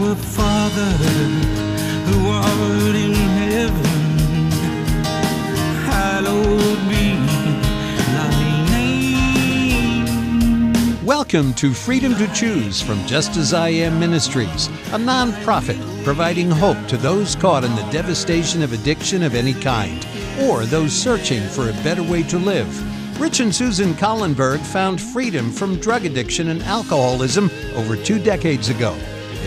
Our Father, who art in heaven, hallowed be thy name. Welcome to Freedom to Choose from Just As I Am Ministries, a nonprofit providing hope to those caught in the devastation of addiction of any kind or those searching for a better way to live. Rich and Susan Collenberg found freedom from drug addiction and alcoholism over two decades ago.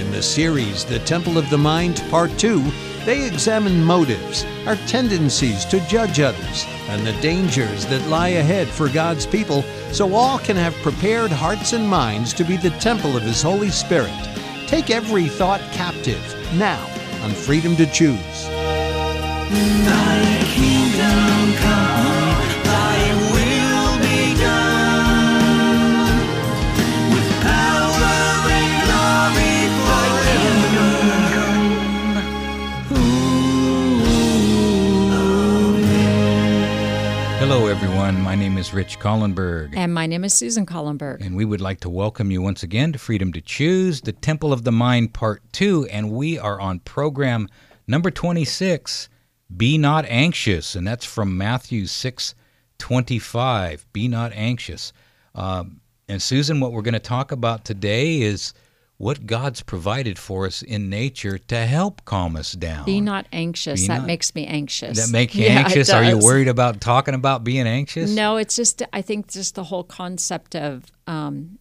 In the series, The Temple of the Mind, Part 2, they examine motives, our tendencies to judge others, and the dangers that lie ahead for God's people so all can have prepared hearts and minds to be the temple of His Holy Spirit. Take every thought captive now on Freedom to Choose. Thy kingdom come, is Rich Collenberg. And my name is Susan Collenberg. And we would like to welcome you once again to Freedom to Choose, the Temple of the Mind, Part 2. And we are on program number 26, Be Not Anxious. And that's from Matthew 6 25. Be not anxious. Um, and Susan, what we're going to talk about today is what God's provided for us in nature to help calm us down. Be not anxious. Be that not- makes me anxious. that make you Yeah, anxious? Are you worried about talking about being anxious? No, it's just I think just the whole concept of um,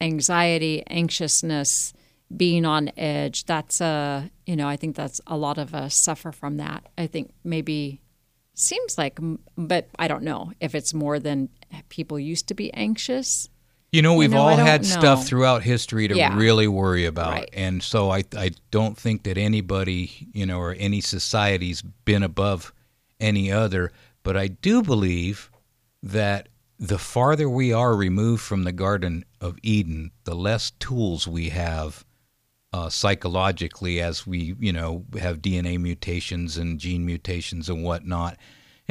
anxiety, anxiousness, being on edge. That's a you know I think that's a lot of us suffer from that. I think maybe seems like, but I don't know if it's more than people used to be anxious. You know, we've know, all had know. stuff throughout history to Yeah. really worry about. Right. And so I, I don't think that anybody, you know, or any society's been above any other. But I do believe that the farther we are removed from the Garden of Eden, the less tools we have uh, psychologically as we, you know, have DNA mutations and gene mutations and whatnot.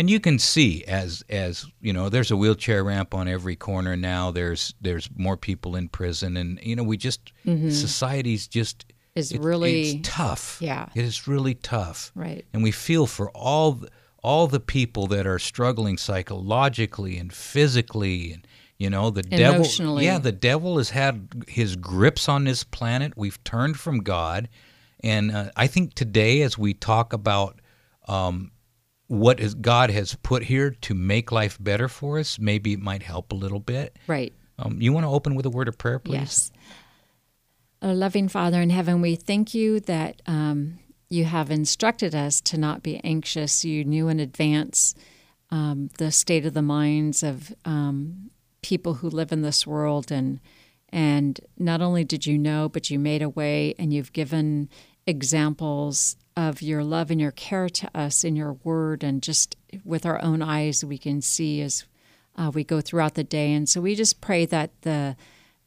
And you can see as as you know, there's a wheelchair ramp on every corner now. There's there's more people in prison, and you know, we just society's just Mm-hmm. Is it- really- it's tough. Yeah. it is really tough. Right. and we feel for all all the people that are struggling psychologically and physically and you know the devil yeah the devil has had his grips on this planet we've turned from god and uh, i think today as we talk about um, what is god has put here to make life better for us maybe it might help a little bit Right. um, you want to open with a word of prayer please Yes. Our loving Father in heaven, we thank you that um, you have instructed us to not be anxious. You knew in advance um, the state of the minds of um, people who live in this world, and and not only did you know, but you made a way, and you've given examples of your love and your care to us in your word, and just with our own eyes we can see as uh, we go throughout the day. And so we just pray that the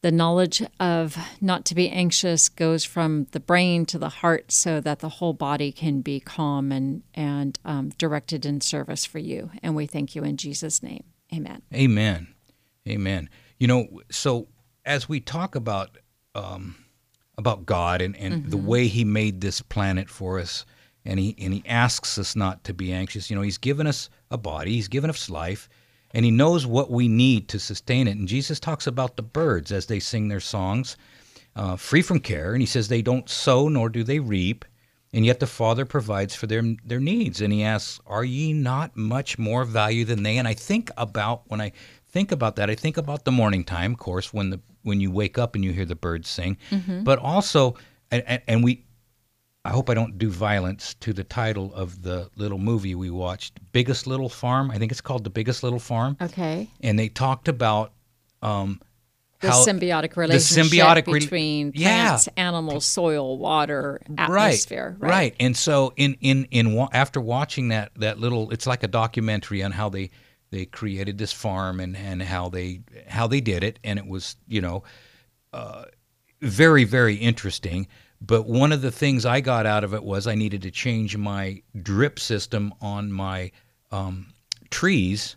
the knowledge of not to be anxious goes from the brain to the heart, so that the whole body can be calm and and um, directed in service for you. And we thank you in Jesus' name. Amen. Amen. Amen. You know, so as we talk about um, about God and, and the way He made this planet for us, and He and He asks us not to be anxious. You know, He's given us a body, He's given us life, and He knows what we need to sustain it. And Jesus talks about the birds as they sing their songs, uh, free from care, and He says they don't sow nor do they reap. And yet the Father provides for their their needs. And he asks, Are ye not much more value than they? And I think about when I think about that, I think about the morning time, of course, when the when you wake up and you hear the birds sing. But also and, and, we I hope I don't do violence to the title of the little movie we watched, Biggest Little Farm. I think it's called The Biggest Little Farm. Okay. And they talked about um, The symbiotic relationship symbiotic rela- between Yeah. plants, animals, soil, water, atmosphere. Right, right. And so in in in after watching that that little, it's like a documentary on how they they created this farm and and how they how they did it, and it was you know uh, very very interesting. But one of the things I got out of it was I needed to change my drip system on my um, trees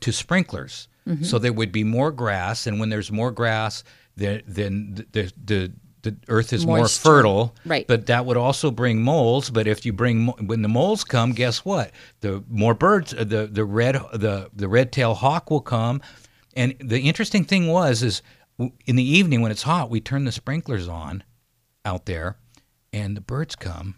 to sprinklers, so there would be more grass. And when there's more grass, the, then the, the the the earth is more fertile. Right. But that would also bring moles. But if you bring when the moles come, guess what? The more birds, uh, the the red the the red tail hawk will come. And the interesting thing was is in the evening when it's hot, we turn the sprinklers on out there, and the birds come,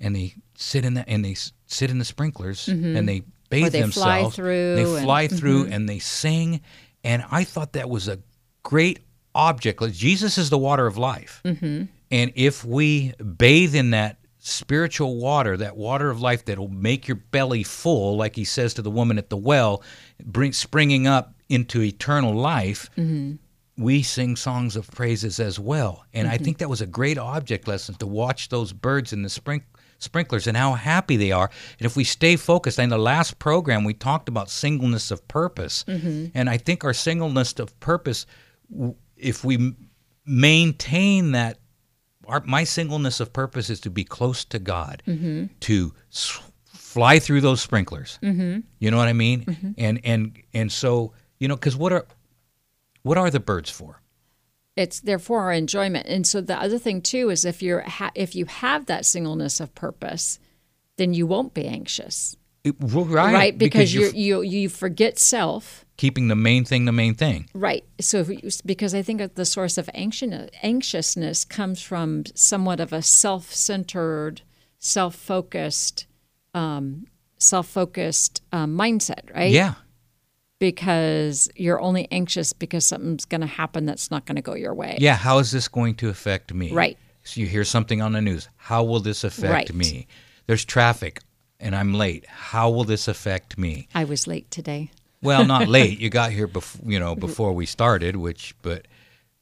and they sit in the and they sit in the sprinklers and they bathe Mm-hmm. they fly themselves. through They and- mm-hmm. fly through and they sing, and I thought that was a great object. Jesus is the water of life, mm-hmm. and if we bathe in that spiritual water, that water of life that'll make your belly full, like he says to the woman at the well, bring springing up into eternal life. Mm-hmm. We sing songs of praises as well, and I mm-hmm. think that was a great object lesson to watch those birds in the sprink sprinklers and how happy they are. And if we stay focused, in the last program we talked about singleness of purpose, mm-hmm. and I think our singleness of purpose, if we maintain that our, my singleness of purpose is to be close to God, to s- fly through those sprinklers. Mm-hmm. You know what I mean? And and and so you know, because what are what are the birds for? it's there for our enjoyment. And so the other thing too is if you're ha- if you have that singleness of purpose, then you won't be anxious, It- right, right? Because, you're you you you forget self, keeping the main thing the main thing. right? So if you, because I think the source of anxious anxiousness comes from somewhat of a self-centered, self-focused, um, self-focused um, mindset, right? Yeah, Because you're only anxious because something's going to happen that's not going to go your way. yeah. How is this going to affect me? Right. So you hear something on the news. How will this affect Right. me? There's traffic, and I'm late. How will this affect me? I was late today. Well, not late. You got here before you know before we started, which but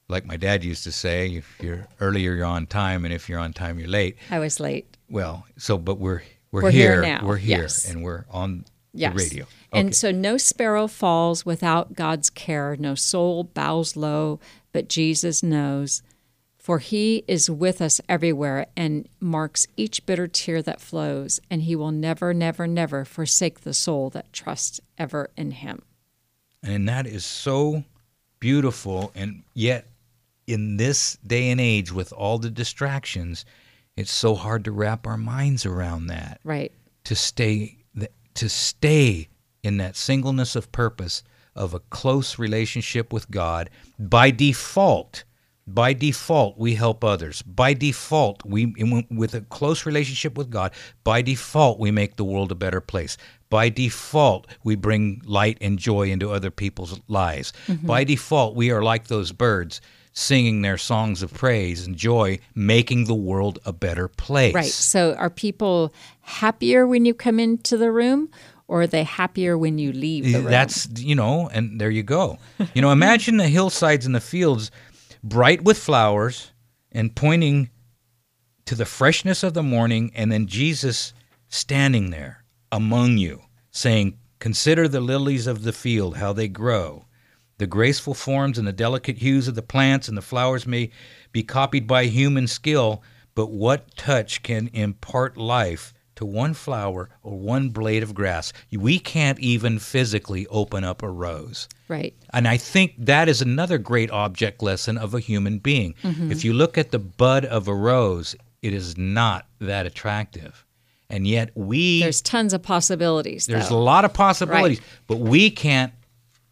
like my dad used to say, if you're earlier, you're on time, and if you're on time, you're late. I was late. Well, so but we're we're, We're here. here now, We're here, yes. and we're on Yes. the radio. And so no sparrow falls without God's care, no soul bows low, but Jesus knows. For he is with us everywhere and marks each bitter tear that flows, and he will never, never, never forsake the soul that trusts ever in him. And that is so beautiful. And yet, in this day and age, with all the distractions, it's so hard to wrap our minds around that. Right. To stay, to stay in that singleness of purpose of a close relationship with God by default. By default, we help others. By default, we with a close relationship with God. By default, we make the world a better place. By default, we bring light and joy into other people's lives. Mm-hmm. By default, we are like those birds singing their songs of praise and joy, making the world a better place. Right. So are people happier when you come into the room, or are they happier when you leave the room? That's you know, and there you go. You know, imagine the hillsides and the fields bright with flowers and pointing to the freshness of the morning, and then Jesus standing there among you, saying, Consider the lilies of the field, how they grow. The graceful forms and the delicate hues of the plants and the flowers may be copied by human skill, but what touch can impart life to one flower or one blade of grass? We can't even physically open up a rose. right. And I think that is another great object lesson of a human being. Mm-hmm. If you look at the bud of a rose, it is not that attractive. And yet we There's tons of possibilities. there's a lot of possibilities, but we can't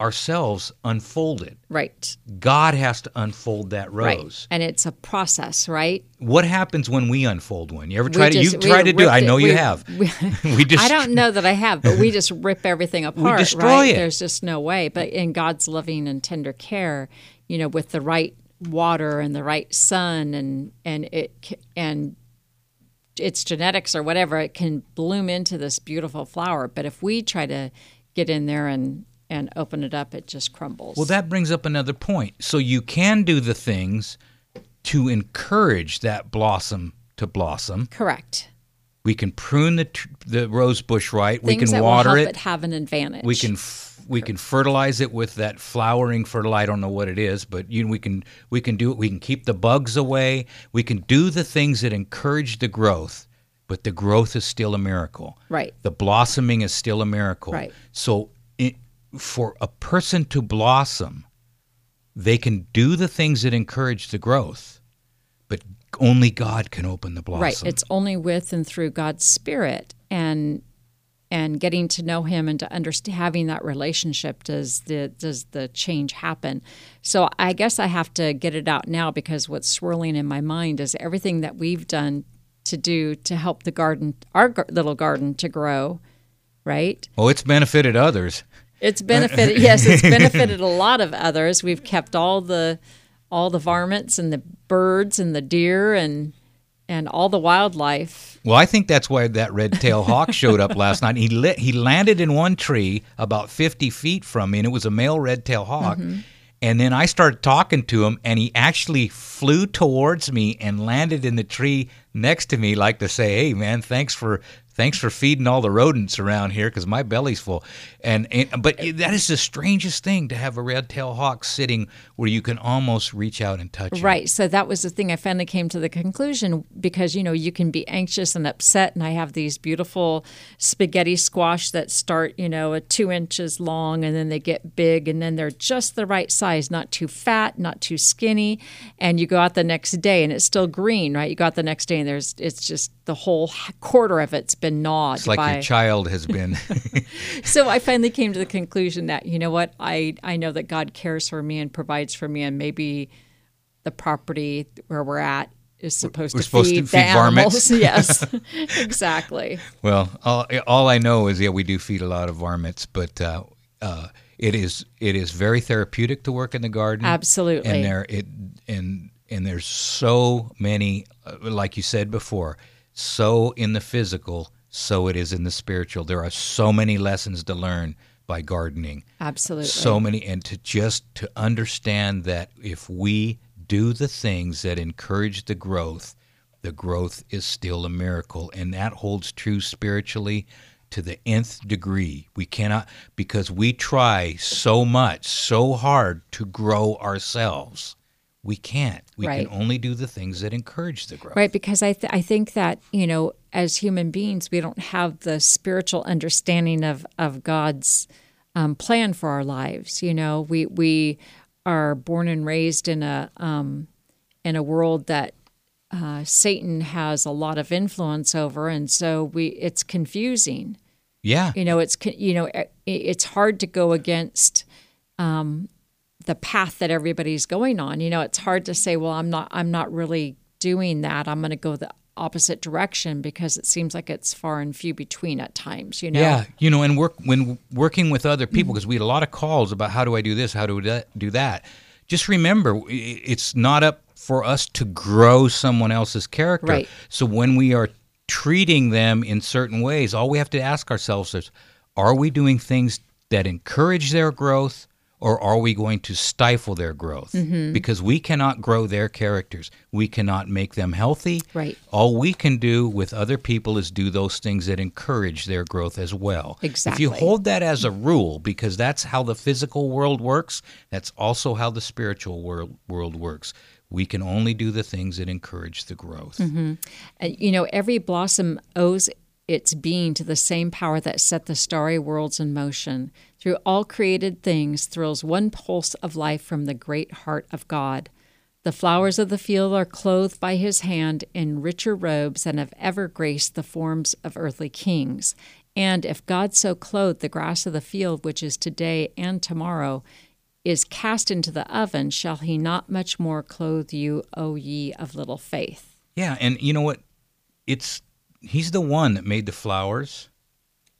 ourselves unfold it. right. God has to unfold that rose. Right. And it's a process, right? What happens when we unfold one? You ever We try to? just- You try to do? it. I know you have. we- We just. I don't know that I have, but we just rip everything apart. we destroy right? it. There's just no way. But in God's loving and tender care, you know, with the right water and the right sun, and and it and its genetics or whatever, it can bloom into this beautiful flower. But if we try to get in there and and open it up, it just crumbles. Well, that brings up another point. So you can do the things to encourage that blossom to blossom. correct. We can prune the tr- the rose bush right. we can that water will help it. it have an advantage. We can f- we can fertilize it with that flowering fertilizer. I don't know what it is, but you we can we can do it. We can keep the bugs away. We can do the things that encourage the growth. But the growth is still a miracle. Right. The blossoming is still a miracle. Right. So for a person to blossom, they can do the things that encourage the growth, but only God can open the blossom. Right. It's only with and through God's Spirit and and getting to know Him and to understand having that relationship does the does the change happen. So I guess I have to get it out now because what's swirling in my mind is everything that we've done to do to help the garden, our little garden, to grow. Right. oh, it's benefited others. It's benefited. yes, it's benefited a lot of others. We've kept all the all the varmints and the birds and the deer and and all the wildlife. Well, I think that's why that red-tailed hawk showed up last night. He lit, he landed in one tree about 50 feet from me, and it was a male red-tailed hawk. Mm-hmm. And then I started talking to him, and he actually flew towards me and landed in the tree next to me, like to say, "Hey, man, thanks for thanks for feeding all the rodents around here because my belly's full." And, and but that is the strangest thing to have a red-tailed hawk sitting where you can almost reach out and touch. Right. So that was the thing I finally came to the conclusion because, you know, you can be anxious and upset. And I have these beautiful spaghetti squash that start, you know, at two inches long and then they get big and then they're just the right size, not too fat, not too skinny. And you go out the next day and it's still green, right? You go out the next day and there's, it's just the whole quarter of it's been gnawed It's like by. your child has been. so I finally came to the conclusion that you know what I I know that God cares for me and provides for me, and maybe the property where we're at is supposed We're to supposed to feed the feed animals. varmints. yes, exactly. Well, all, all I know is yeah, we do feed a lot of varmints, but uh, uh, it is it is very therapeutic to work in the garden. Absolutely. and there it and and there's so many, uh, like you said before, so in the physical, so it is in the spiritual. There are so many lessons to learn by gardening. Absolutely. So many, and to just to understand that if we do the things that encourage the growth, the growth is still a miracle, and that holds true spiritually to the nth degree. We cannot because we try so much, so hard to grow ourselves. We can't. We Right. can only do the things that encourage the growth. Right, because I, th- I think that, you know, as human beings, we don't have the spiritual understanding of, of God's um, plan for our lives. You know, we, we are born and raised in a, um, in a world that uh, Satan has a lot of influence over, and so we it's confusing. Yeah. You know, it's you know it's hard to go against um, the path that everybody's going on. You know, it's hard to say, well, I'm not I'm not really doing that. I'm going to go the opposite direction because it seems like it's far and few between at times. You know. Yeah, you know, and work when working with other people mm-hmm. because we had a lot of calls about how do I do this, how do I do that. Just remember, it's not up for us to grow someone else's character. Right. So when we are treating them in certain ways, all we have to ask ourselves is, are we doing things that encourage their growth? Or are we going to stifle their growth? Mm-hmm. Because we cannot grow their characters. We cannot make them healthy. Right. All we can do with other people is do those things that encourage their growth as well. Exactly. If you hold that as a rule, because that's how the physical world works, that's also how the spiritual world, world works. We can only do the things that encourage the growth. Uh, you know, every blossom owes its being to the same power that set the starry worlds in motion. Through all created things thrills one pulse of life from the great heart of God. The flowers of the field are clothed by his hand in richer robes than have ever graced the forms of earthly kings. And if God so clothed the grass of the field, which is today and tomorrow, is cast into the oven, shall he not much more clothe you, O ye of little faith? Yeah, and you know what? It's he's the one that made the flowers.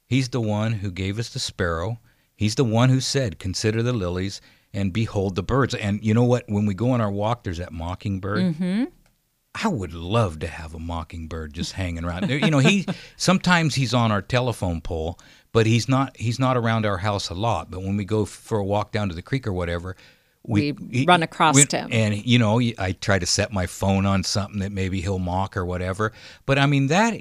He's the one who gave us the sparrow. He's the one who said, "Consider the lilies and behold the birds." And you know what? When we go on our walk, there's that mockingbird. Mm-hmm. I would love to have a mockingbird just hanging around. You know, he sometimes he's on our telephone pole, but he's not he's not around our house a lot. But when we go for a walk down to the creek or whatever, we, We run across we- him. and you know, I try to set my phone on something that maybe he'll mock or whatever. But I mean that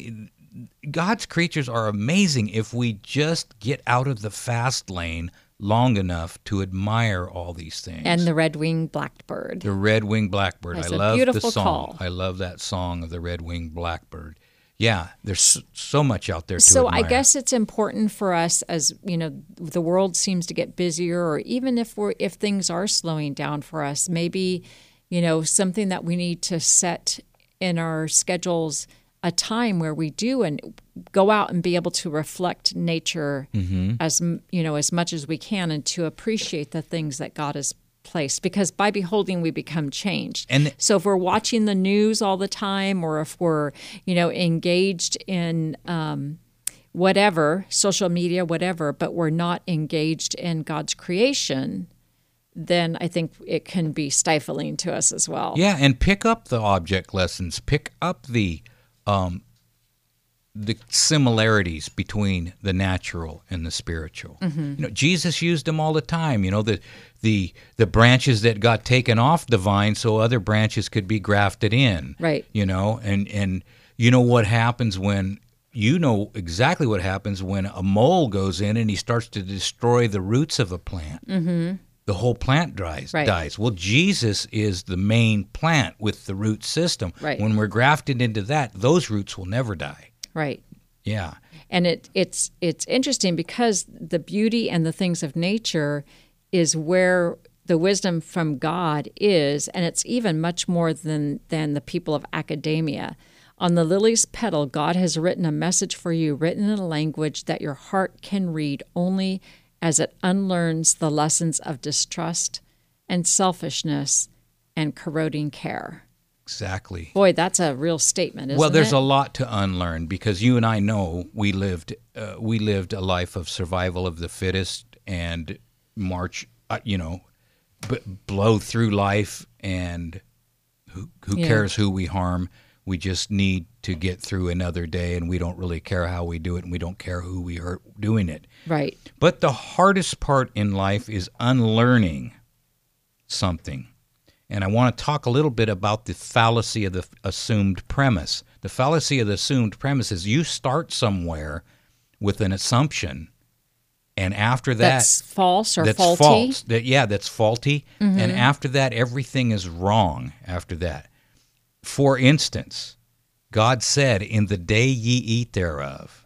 God's creatures are amazing if we just get out of the fast lane long enough to admire all these things. and the red-winged blackbird. The red winged blackbird. That's I love the song. call. I love that song of the red winged blackbird. Yeah, there's so, much out there to So I guess it's important for us as you know the world seems to get busier, or even if we're if things are slowing down for us, maybe you know something that we need to set in our schedules a time where we do and go out and be able to reflect nature as you know as much as we can and to appreciate the things that God has placed because by beholding we become changed. And- so if we're watching the news all the time or if we're you know engaged in um, whatever social media whatever but we're not engaged in God's creation then I think it can be stifling to us as well. Yeah, and pick up the object lessons. Pick up the um, the similarities between the natural and the spiritual. Mm-hmm. You know, Jesus used them all the time. You know, the the the branches that got taken off the vine so other branches could be grafted in. Right. You know, and and you know what happens when you know exactly what happens when a mole goes in and he starts to destroy the roots of a plant. Mm-hmm. The whole plant dries, Right. dies. Well, Jesus is the main plant with the root system. Right. When we're grafted into that, those roots will never die. Right. Yeah. and it it's it's interesting because the beauty and the things of nature is where the wisdom from God is and it's even much more than than the people of academia on the lily's petal God has written a message for you written in a language that your heart can read only as it unlearns the lessons of distrust and selfishness and corroding care Exactly. boy that's a real statement isn't well, there's it? a lot to unlearn because you and I know we lived uh, we lived a life of survival of the fittest and march, uh, you know, b- blow through life and who who Yeah. cares who we harm? We just need to get through another day, and we don't really care how we do it, and we don't care who we hurt doing it. right But the hardest part in life is unlearning something. And I want to talk a little bit about the fallacy of the assumed premise. The fallacy of the assumed premise is you start somewhere with an assumption, and after that, that's false or that's faulty Mm-hmm. false. That yeah, that's faulty. And after that, everything is wrong. After that, for instance, God said, "In the day ye eat thereof."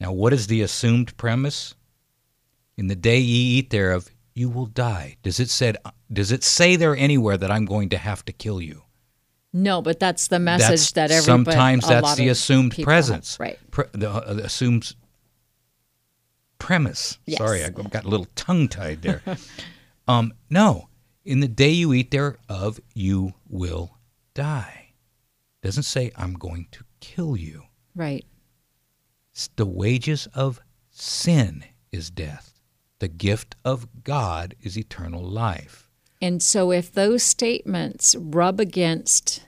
Now, what is the assumed premise? In the day ye eat thereof, you will die. Does it said? Does it say there anywhere that I'm going to have to kill you? No, but that's the message That's- that everybody. sometimes that's the assumed people have. right? Pre- the, uh, the assumes premise. Yes. Sorry, I got a little tongue tied there. um, no, in the day you eat thereof, you will die. Doesn't say I'm going to kill you. Right. The wages of sin is death. The gift of God is eternal life. And so, if those statements rub against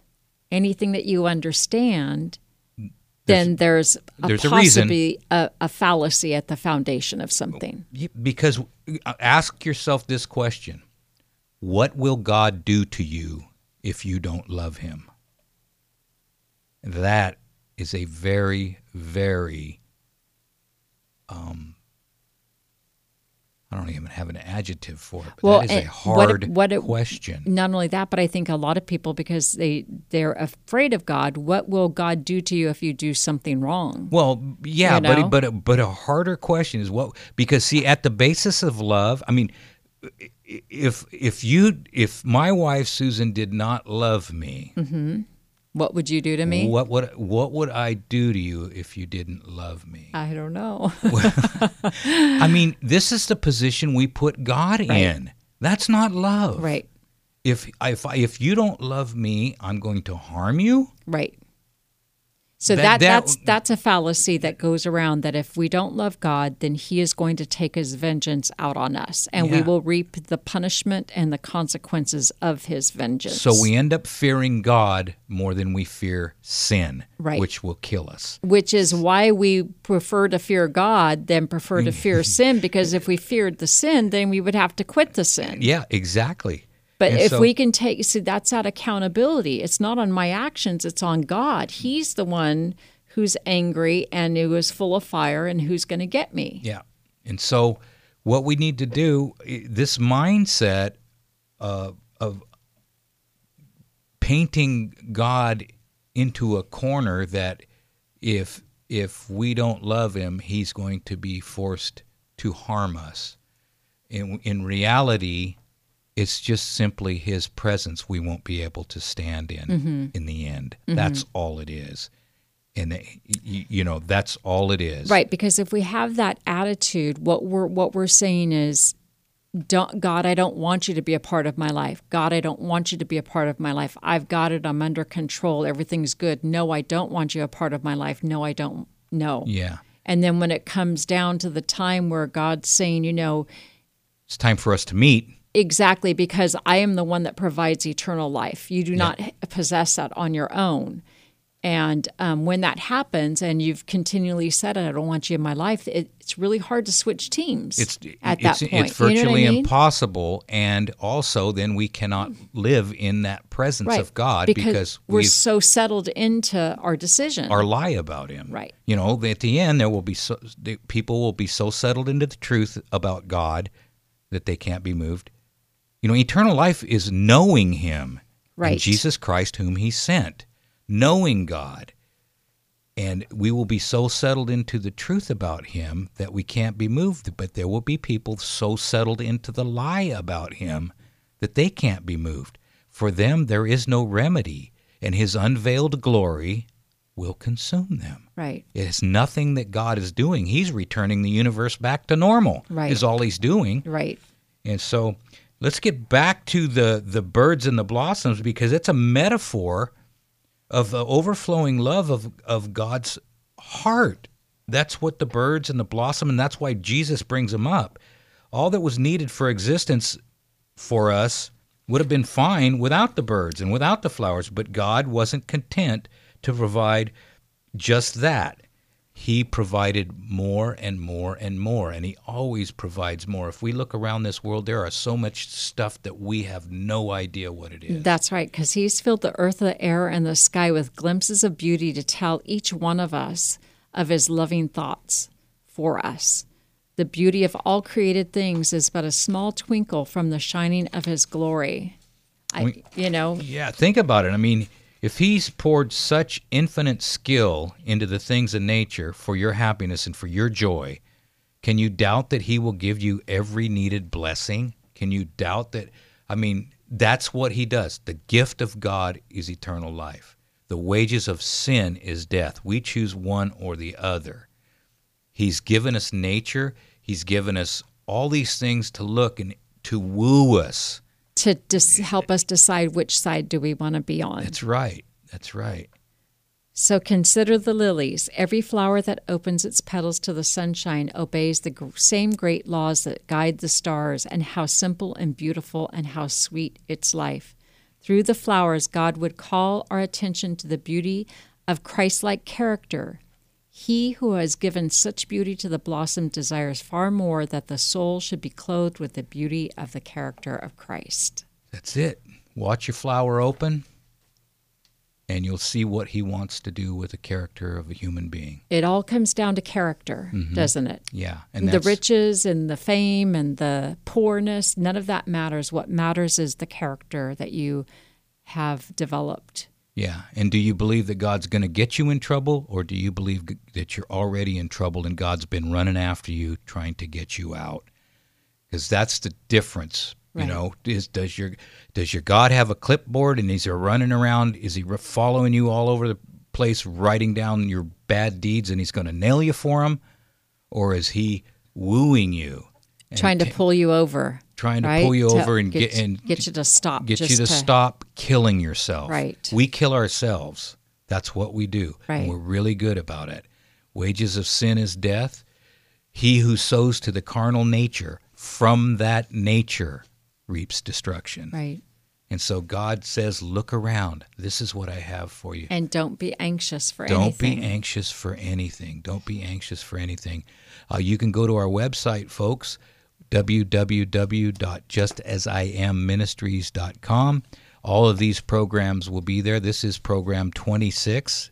anything that you understand, then there's a there's a reason. possibly a, a fallacy at the foundation of something. Because uh, ask yourself this question What will God do to you if you don't love Him? That is a very, very, um, I don't even have an adjective for it. But Well, that is a what it- hard what it- question. Not only that, but I think a lot of people, because they they're afraid of God, what will God do to you if you do something wrong? Well, yeah, You but know? but a, but a harder question is what because see at the basis of love, I mean, if if you if my wife Susan did not love me, mm-hmm. What would you do to me? what would what would I do to you if you didn't love me? I don't know. I mean, this is the position we put God in. That's not love. right. If if if you don't love me, I'm going to harm you. Right. So That- that, that- that's that's a fallacy that goes around that if we don't love God, then He is going to take His vengeance out on us, and we will reap the punishment and the consequences of His vengeance. So we end up fearing God more than we fear sin, Right. which will kill us. which is why we prefer to fear God than prefer to mm. fear sin, because if we feared the sin, then we would have to quit the sin. Yeah, exactly. But And if so- we can take, see, that's that accountability. It's not on my actions, it's on God. He's the one who's angry and who is full of fire and who's going to get me. Yeah. And so what we need to do, this mindset uh, of painting God into a corner that if if we don't love him, he's going to be forced to harm us. In in reality, It's just simply His presence we won't be able to stand in Mm-hmm. in the end. That's all it is. And, it- you know, that's all it is. Right, because if we have that attitude, what we're what we're saying is don't God, I don't want you to be a part of my life. God, I don't want you to be a part of my life. I've got it. I'm under control. Everything's good. No, I don't want you a part of my life. No, I don't. No. Yeah. And then when it comes down to the time where God's saying, you know, It's time for us to meet. Exactly because I am the one that provides eternal life. You do not possess that on your own. And um, when that happens, and you've continually said, "I don't want you in my life," it, it's really hard to switch teams. It's at it's, that point. it's You know I virtually mean? impossible, and also then we cannot live in that presence right. of God because, because, we're so settled into our decision. our lie about Him. Right. You know, at the end there will be so the people will be so settled into the truth about God that they can't be moved. You know, eternal life is knowing Him, and Right. Jesus Christ, whom He sent, knowing God. And we will be so settled into the truth about him that we can't be moved. But there will be people so settled into the lie about him that they can't be moved. For them, there is no remedy, and his unveiled glory will consume them. right. It is nothing that God is doing. He's returning the universe back to normal, Right. is all he's doing. Right. And so let's get back to the, the birds and the blossoms because it's a metaphor of the overflowing love of, of God's heart. That's what the birds and the blossom, and that's why Jesus brings them up. All that was needed for existence for us would have been fine without the birds and without the flowers, but God wasn't content to provide just that. He provided more and more and more, and He always provides more. If we look around this world, there are so much stuff that we have no idea what it is. That's right, because He's filled the earth, the air, and the sky with glimpses of beauty to tell each one of us of His loving thoughts for us. The beauty of all created things is but a small twinkle from the shining of His glory. I, you know, Yeah, think about it. I mean, if he's poured such infinite skill into the things of nature for your happiness and for your joy, can you doubt that he will give you every needed blessing? Can you doubt that? I mean, that's what he does. The gift of God is eternal life. The wages of sin is death. We choose one or the other. He's given us nature. He's given us all these things to look and to woo us. To dis- help us decide which side do we want to be on. That's right. That's right. So consider the lilies. Every flower that opens its petals to the sunshine obeys the gr- same great laws that guide the stars, and how simple and beautiful and how sweet its life. Through the flowers, God would call our attention to the beauty of Christ like character. He who has given such beauty to the blossom desires far more that the soul should be clothed with the beauty of the character of Christ. That's it. Watch your flower open, and you'll see what he wants to do with the character of a human being. It all comes down to character, mm-hmm. doesn't it? Yeah, and the riches and the fame and the poorness, none of that matters. What matters is the character that you have developed. Yeah, and do you believe that God's going to get you in trouble, or do you believe that you're already in trouble and God's been running after you, trying to get you out? Because that's the difference. You know, is does your does your God have a clipboard and is he running around? Is he following you all over the place, writing down your bad deeds, and he's going to nail you for them, or is he wooing you, trying to pull you over. trying to right? pull you To over and get, and get you to stop. get you to, stop killing yourself. Right. We kill ourselves. That's what we do. And we're really good about it. Wages of sin is death. He who sows to the carnal nature from that nature reaps destruction. Right. And so God says, look around. This is what I have for you. And don't be anxious for Don't anything. Don't be anxious for anything. Don't be anxious for anything. Uh, you can go to our website, folks, www.justasiamministries.com. All of these programs will be there. This is program 26,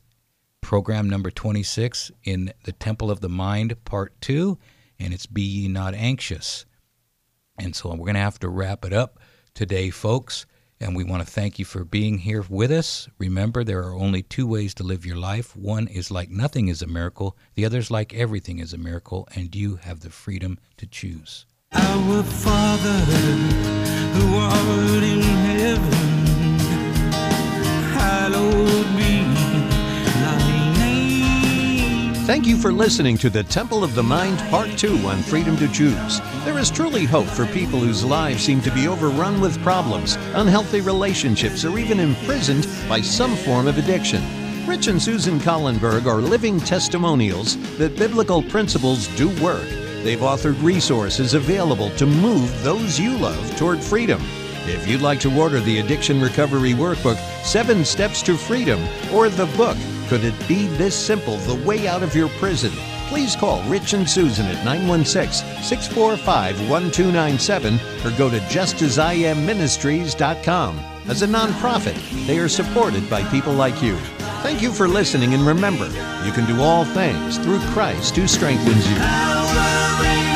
program number 26 in the Temple of the Mind, part two, and it's Be Ye Not Anxious. And so we're going to have to wrap it up today, folks. And we want to thank you for being here with us. Remember, there are only two ways to live your life. One is like nothing is a miracle, the other is like everything is a miracle, and you have the freedom to choose. Our Father, who art in heaven, hallowed be thy name. Thank you for listening to the Temple of the Mind Part 2 on Freedom to Choose. There is truly hope for people whose lives seem to be overrun with problems, unhealthy relationships, or even imprisoned by some form of addiction. Rich and Susan Collenberg are living testimonials that biblical principles do work. They've authored resources available to move those you love toward freedom. If you'd like to order the Addiction Recovery Workbook, Seven Steps to Freedom, or the book, Could It Be This Simple The Way Out of Your Prison? Please call Rich and Susan at 916 645 1297 or go to justasIamministries.com. As a nonprofit, they are supported by people like you. Thank you for listening, and remember, you can do all things through Christ who strengthens you.